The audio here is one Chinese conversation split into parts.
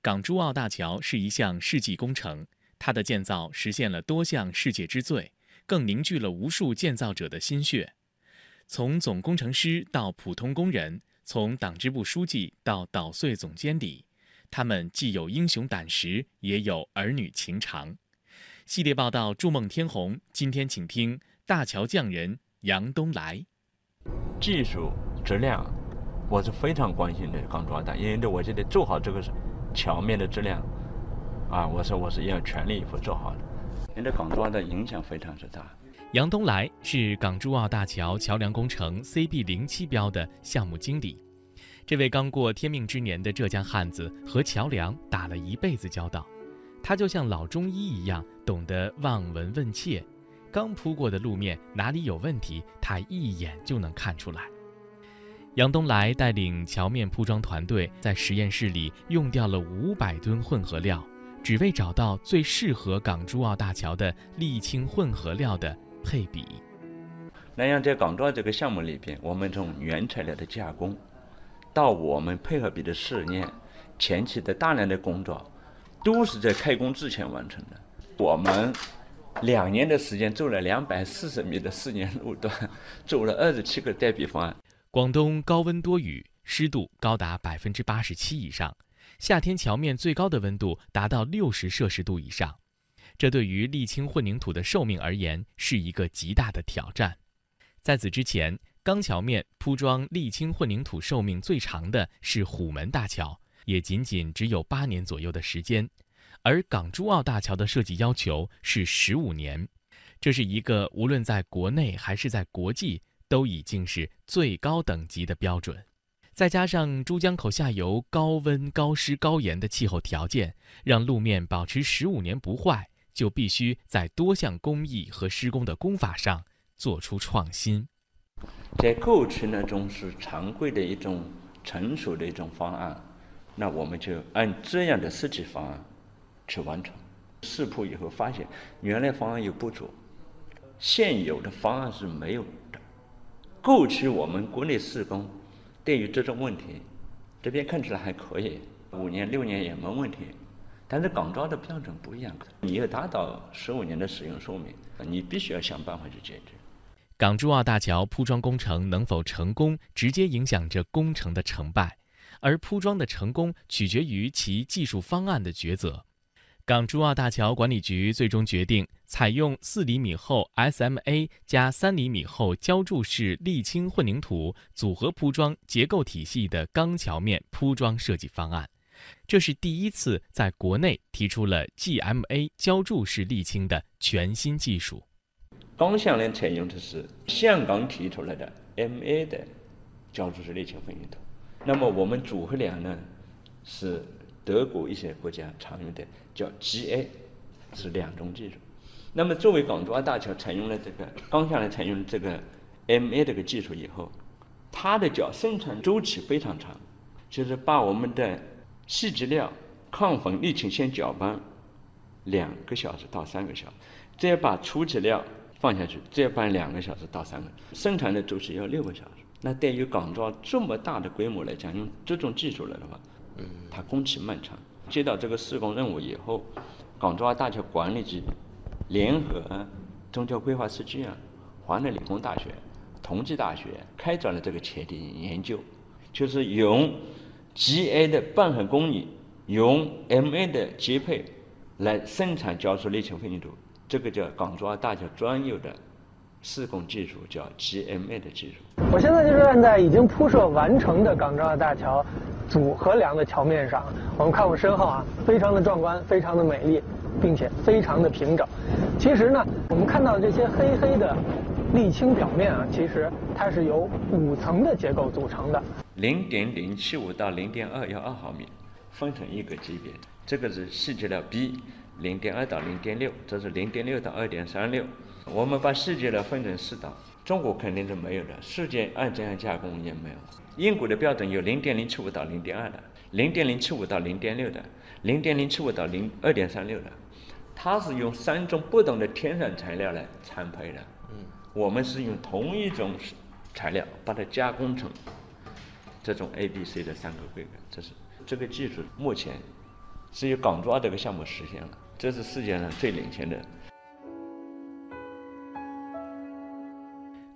港珠澳大桥是一项世纪工程，它的建造实现了多项世界之最，更凝聚了无数建造者的心血。从总工程师到普通工人，从党支部书记到捣碎总监理，他们既有英雄胆识，也有儿女情长。系列报道《筑梦天虹》，今天请听大桥匠人杨东来。技术质量，我是非常关心的。港珠澳大桥，因为我觉得做好这个桥面的质量，啊，我说我是要全力以赴做好的。您对港珠澳的影响非常之大。杨东来是港珠澳大桥桥梁工程 CB 零七标的项目经理。这位刚过天命之年的浙江汉子和桥梁打了一辈子交道。他就像老中医一样，懂得望闻问切。刚铺过的路面哪里有问题，他一眼就能看出来。杨东来带领桥面铺装团队在实验室里用掉了五百吨混合料，只为找到最适合港珠澳大桥的沥青混合料的配比。那样在港珠澳这个项目里边，我们从原材料的加工，到我们配合比的试验，前期的大量的工作。都是在开工之前完成的。我们两年的时间做了两百四十米的试验路段，做了二十七个代比方案。广东高温多雨，湿度高达百分之八十七以上，夏天桥面最高的温度达到六十摄氏度以上，这对于沥青混凝土的寿命而言是一个极大的挑战。在此之前，钢桥面铺装沥青混凝土寿命最长的是虎门大桥。也仅仅只有八年左右的时间，而港珠澳大桥的设计要求是十五年，这是一个无论在国内还是在国际都已经是最高等级的标准。再加上珠江口下游高温、高湿、高盐的气候条件，让路面保持十五年不坏，就必须在多项工艺和施工的工法上做出创新。在过去那种是常规的一种成熟的一种方案。那我们就按这样的设计方案去完成。试铺以后发现，原来方案有不足，现有的方案是没有。过去我们国内施工对于这种问题，这边看起来还可以，五年六年也没问题。但是港招的标准不一样，你要达到十五年的使用寿命，你必须要想办法去解决。港珠澳大桥铺装工程能否成功，直接影响着工程的成败。而铺装的成功取决于其技术方案的抉择。港珠澳大桥管理局最终决定采用四厘米厚 SMA 加三厘米厚浇筑式沥青混凝土组合铺装结构体系的钢桥面铺装设计方案，这是第一次在国内提出了 GMA 浇筑式沥青的全新技术。钢项链采用的是香港提出来的 MA 的浇筑式沥青混凝土。那么我们组合梁呢，是德国一些国家常用的叫 GA，是两种技术。那么作为港珠澳大桥采用了这个钢下来采用这个 MA 这个技术以后，它的脚生产周期非常长，就是把我们的细质料抗粉沥青先搅拌两个小时到三个小时，再把初级料放下去，再拌两个小时到三个，生产的周期要六个小时。那对于港珠澳这么大的规模来讲，用这种技术来的话，它工期漫长。接到这个施工任务以后，港珠澳大桥管理局联合中交规划设计院、华南理工大学、同济大学开展了这个前提研究，就是用 GA 的拌合工艺，用 MA 的接配来生产浇筑沥青混凝土，这个叫港珠澳大桥专有的。施工技术叫 GMA 的技术。我现在就是站在已经铺设完成的港珠澳大桥组合梁的桥面上。我们看我身后啊，非常的壮观，非常的美丽，并且非常的平整。其实呢，我们看到这些黑黑的沥青表面啊，其实它是由五层的结构组成的。零点零七五到零点二幺二毫米，分成一个级别。这个是细质料 B，零点二到零点六，这是零点六到二点三六。我们把细节呢分成四档，中国肯定是没有的，世界按这样加工也没有。英国的标准有零点零七五到零点二的，零点零七五到零点六的，零点零七五到零二点三六的，它是用三种不同的天然材料来参配的。嗯，我们是用同一种材料把它加工成这种 A、B、C 的三个规格，这是这个技术目前只有港珠澳这个项目实现了，这是世界上最领先的。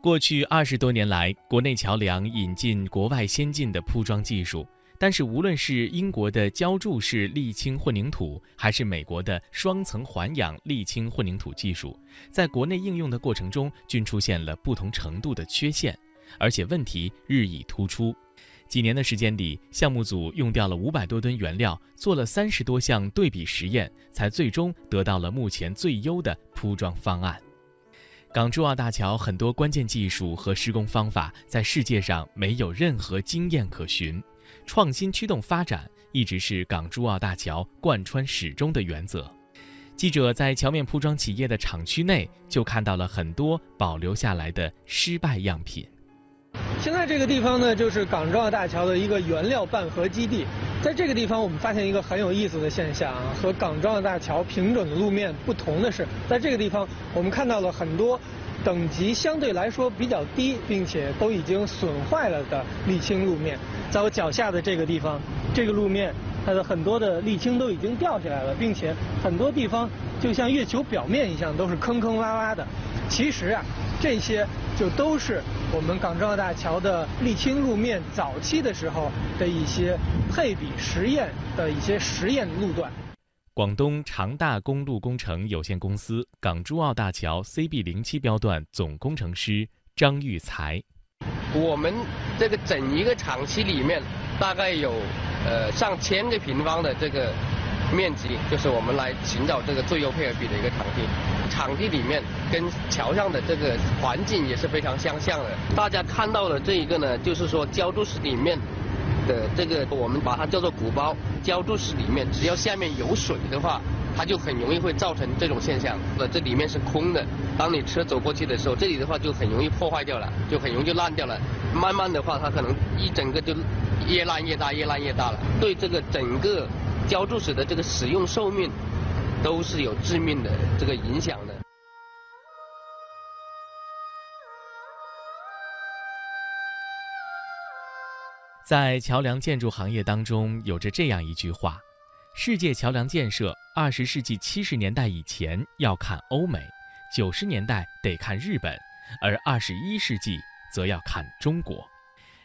过去二十多年来，国内桥梁引进国外先进的铺装技术，但是无论是英国的浇筑式沥青混凝土，还是美国的双层环氧沥青混凝土技术，在国内应用的过程中均出现了不同程度的缺陷，而且问题日益突出。几年的时间里，项目组用掉了五百多吨原料，做了三十多项对比实验，才最终得到了目前最优的铺装方案。港珠澳大桥很多关键技术和施工方法在世界上没有任何经验可循，创新驱动发展一直是港珠澳大桥贯穿始终的原则。记者在桥面铺装企业的厂区内就看到了很多保留下来的失败样品。现在这个地方呢，就是港珠澳大桥的一个原料拌合基地。在这个地方，我们发现一个很有意思的现象啊，和港珠澳大桥平整的路面不同的是，在这个地方，我们看到了很多等级相对来说比较低，并且都已经损坏了的沥青路面。在我脚下的这个地方，这个路面它的很多的沥青都已经掉下来了，并且很多地方就像月球表面一样，都是坑坑洼洼的。其实啊，这些就都是。我们港珠澳大桥的沥青路面早期的时候的一些配比实验的一些实验路段。广东长大公路工程有限公司港珠澳大桥 CB 零七标段总工程师张玉才。我们这个整一个厂区里面，大概有呃上千个平方的这个。面积就是我们来寻找这个最优配合比的一个场地，场地里面跟桥上的这个环境也是非常相像的。大家看到的这一个呢，就是说浇筑室里面的这个，我们把它叫做鼓包。浇筑室里面只要下面有水的话，它就很容易会造成这种现象。呃，这里面是空的，当你车走过去的时候，这里的话就很容易破坏掉了，就很容易就烂掉了。慢慢的话，它可能一整个就越烂越大，越烂越大了。对这个整个。浇筑室的这个使用寿命都是有致命的这个影响的。在桥梁建筑行业当中，有着这样一句话：世界桥梁建设，二十世纪七十年代以前要看欧美，九十年代得看日本，而二十一世纪则要看中国。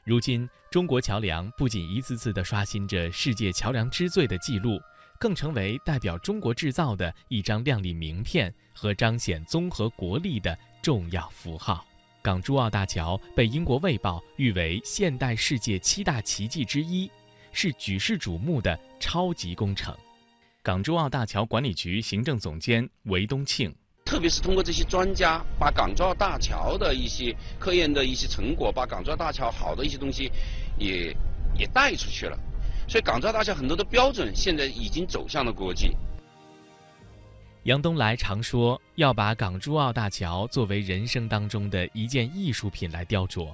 如今，中国桥梁不仅一次次地刷新着世界桥梁之最的记录，更成为代表中国制造的一张亮丽名片和彰显综合国力的重要符号。港珠澳大桥被英国《卫报》誉为现代世界七大奇迹之一，是举世瞩目的超级工程。港珠澳大桥管理局行政总监韦东庆。特别是通过这些专家，把港珠澳大桥的一些科研的一些成果，把港珠澳大桥好的一些东西，也也带出去了。所以港珠澳大桥很多的标准现在已经走向了国际。杨东来常说要把港珠澳大桥作为人生当中的一件艺术品来雕琢，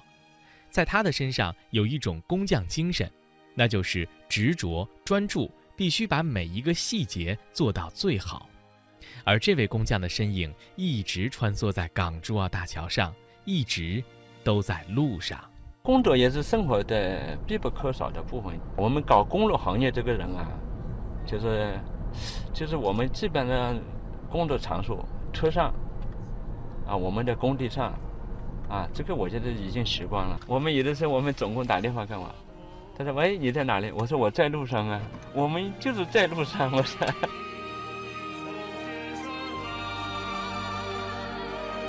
在他的身上有一种工匠精神，那就是执着专注，必须把每一个细节做到最好。而这位工匠的身影一直穿梭在港珠澳大桥上，一直都在路上。工作也是生活的必不可少的部分。我们搞公路行业这个人啊，就是，就是我们基本上工作场所车上，啊，我们的工地上，啊，这个我觉得已经习惯了。我们有的时候我们总工打电话干嘛？他说：“喂，你在哪里？”我说：“我在路上啊。”我们就是在路上，我说。